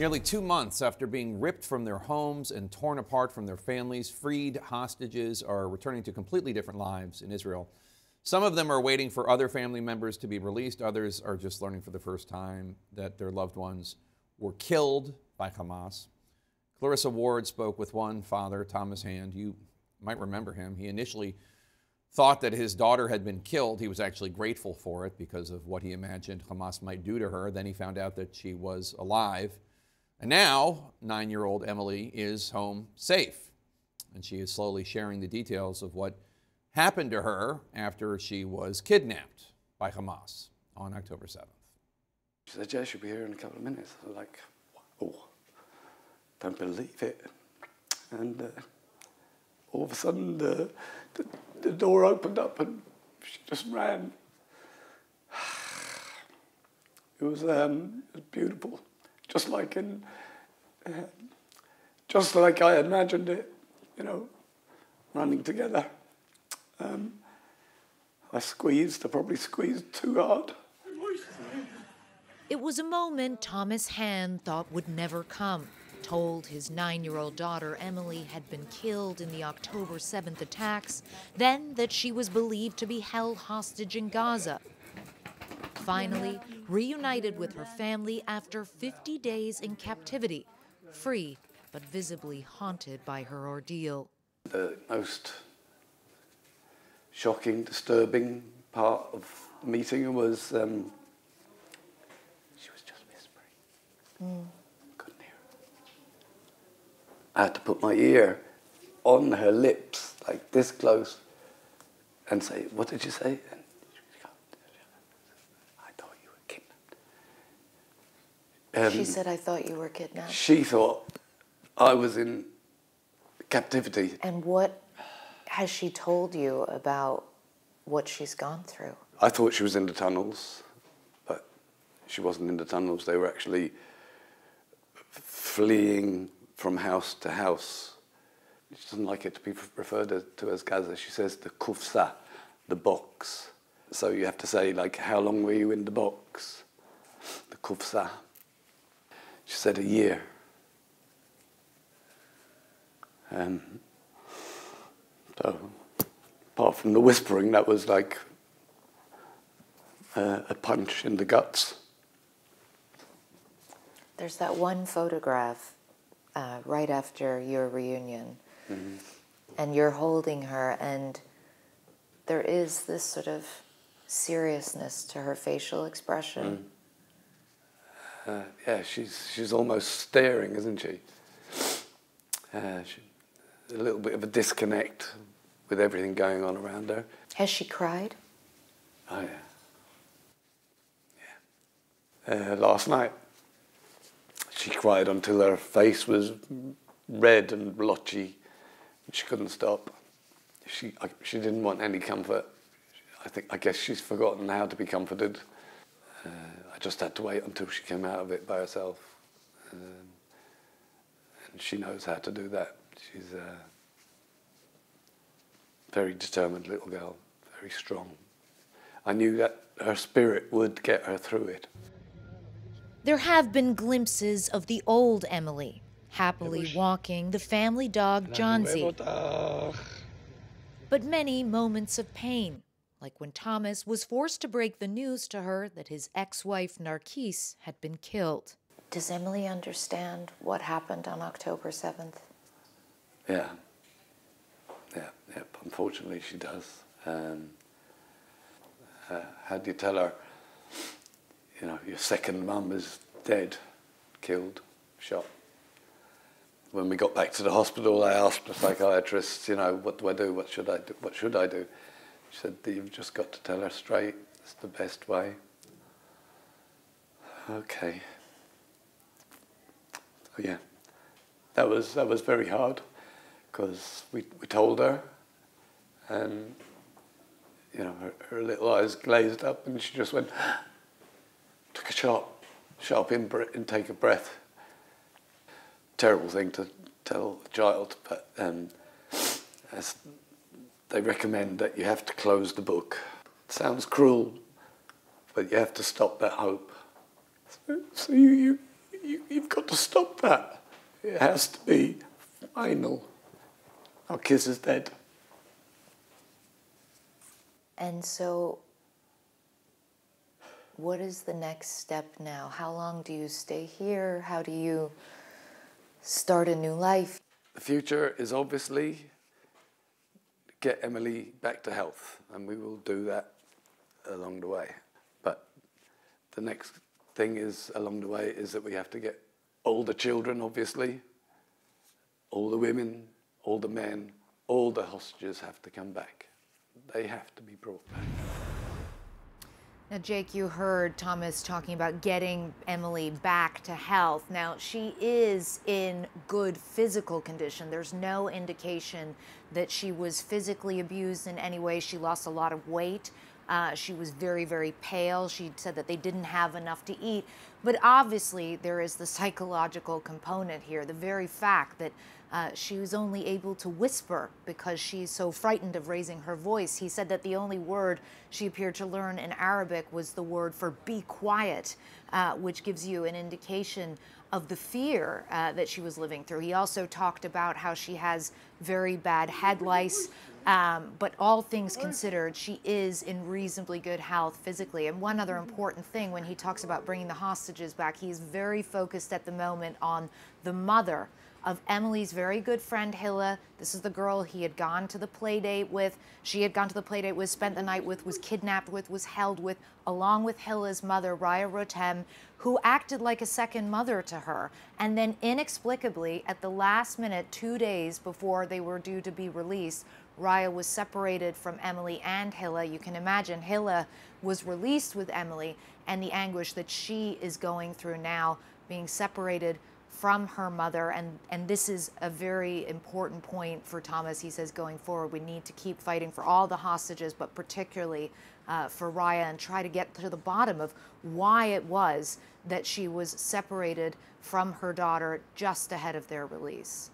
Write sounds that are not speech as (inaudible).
Nearly two months after being ripped from their homes and torn apart from their families, freed hostages are returning to completely different lives in Israel. Some of them are waiting for other family members to be released. Others are just learning for the first time that their loved ones were killed by Hamas. Clarissa Ward spoke with one father, Thomas Hand. You might remember him. He initially thought that his daughter had been killed. He was actually grateful for it because of what he imagined Hamas might do to her. Then he found out that she was alive. And now, nine year old Emily is home safe. And she is slowly sharing the details of what happened to her after she was kidnapped by Hamas on October 7th. She said, Yeah, she'll be here in a couple of minutes. I was like, Oh, don't believe it. And uh, all of a sudden, the, the, the door opened up and she just ran. (sighs) It was, um, it was beautiful just like in, uh, just like I imagined it, you know, running together. Um, I squeezed, I probably squeezed too hard. It was a moment Thomas Hand thought would never come. Told his nine year old daughter Emily had been killed in the October 7th attacks, then that she was believed to be held hostage in Gaza finally reunited with her family after 50 days in captivity, free but visibly haunted by her ordeal. The most shocking, disturbing part of the meeting was um, she was just whispering. Mm. Couldn't hear. I had to put my ear on her lips, like this close, and say, What did you say? Um, she said, I thought you were kidnapped. She thought I was in captivity. And what has she told you about what she's gone through? I thought she was in the tunnels, but she wasn't in the tunnels. They were actually fleeing from house to house. She doesn't like it to be referred to as Gaza. She says the kufsa, the box. So you have to say, like, how long were you in the box? The kufsa. She said a year. And so, apart from the whispering, that was like a, a punch in the guts. There's that one photograph uh, right after your reunion, mm-hmm. and you're holding her, and there is this sort of seriousness to her facial expression. Mm uh, yeah, she's she's almost staring, isn't she? Uh, she? A little bit of a disconnect with everything going on around her. Has she cried? Oh yeah. Yeah. Uh, last night, she cried until her face was red and blotchy. She couldn't stop. She she didn't want any comfort. I think I guess she's forgotten how to be comforted. Uh, just had to wait until she came out of it by herself. Um, and she knows how to do that. She's a very determined little girl, very strong. I knew that her spirit would get her through it. There have been glimpses of the old Emily, happily walking the family dog Johnsy. But many moments of pain like when Thomas was forced to break the news to her that his ex wife Narkis had been killed. Does Emily understand what happened on October 7th? Yeah. Yeah, yeah. Unfortunately, she does. Um, uh, how do you tell her, you know, your second mum is dead, killed, shot? When we got back to the hospital, I asked the psychiatrist, you know, what do I do? What should I do? What should I do? She said, You've just got to tell her straight. It's the best way. Okay. Yeah. That was, that was very hard because we, we told her and, you know, her, her little eyes glazed up and she just went, (gasps) took a sharp, sharp intake of breath. Terrible thing to tell a child, but um, as they recommend that you have to close the book. It sounds cruel, but you have to stop that hope. So, so you, you, you, you've got to stop that. It has to be final. Narkis is dead. And so, what is the next step now? How long do you stay here? How do you start a new life? The future is obviously get Emily back to health, and we will do that along the way. But the next thing is along the way is that we have to get all the children, obviously, all the women, all the men, all the hostages have to come back. They have to be brought back. Now, Jake, you heard Thomas talking about getting Emily back to health. Now, she is in good physical condition. There's no indication that she was physically abused in any way. She lost a lot of weight. Uh, she was very, very pale. She said that they didn't have enough to eat. But obviously, there is the psychological component here. The very fact that uh, she was only able to whisper because she's so frightened of raising her voice. He said that the only word she appeared to learn in Arabic was the word for be quiet, uh, which gives you an indication of the fear uh, that she was living through. He also talked about how she has very bad head lice. Um, but all things considered, she is in reasonably good health physically. And one other important thing when he talks about bringing the hostages back, he's very focused at the moment on the mother of Emily's very good friend Hilla. This is the girl he had gone to the play date with. She had gone to the play date with, spent the night with, was kidnapped with, was held with, along with Hilla's mother, Raya Rotem, who acted like a second mother to her. And then inexplicably, at the last minute, two days before they were due to be released, Raya was separated from Emily and Hilla. You can imagine Hilla was released with Emily and the anguish that she is going through now, being separated from her mother. And, and this is a very important point for Thomas. He says going forward, we need to keep fighting for all the hostages, but particularly uh, for Raya and try to get to the bottom of why it was that she was separated from her daughter just ahead of their release.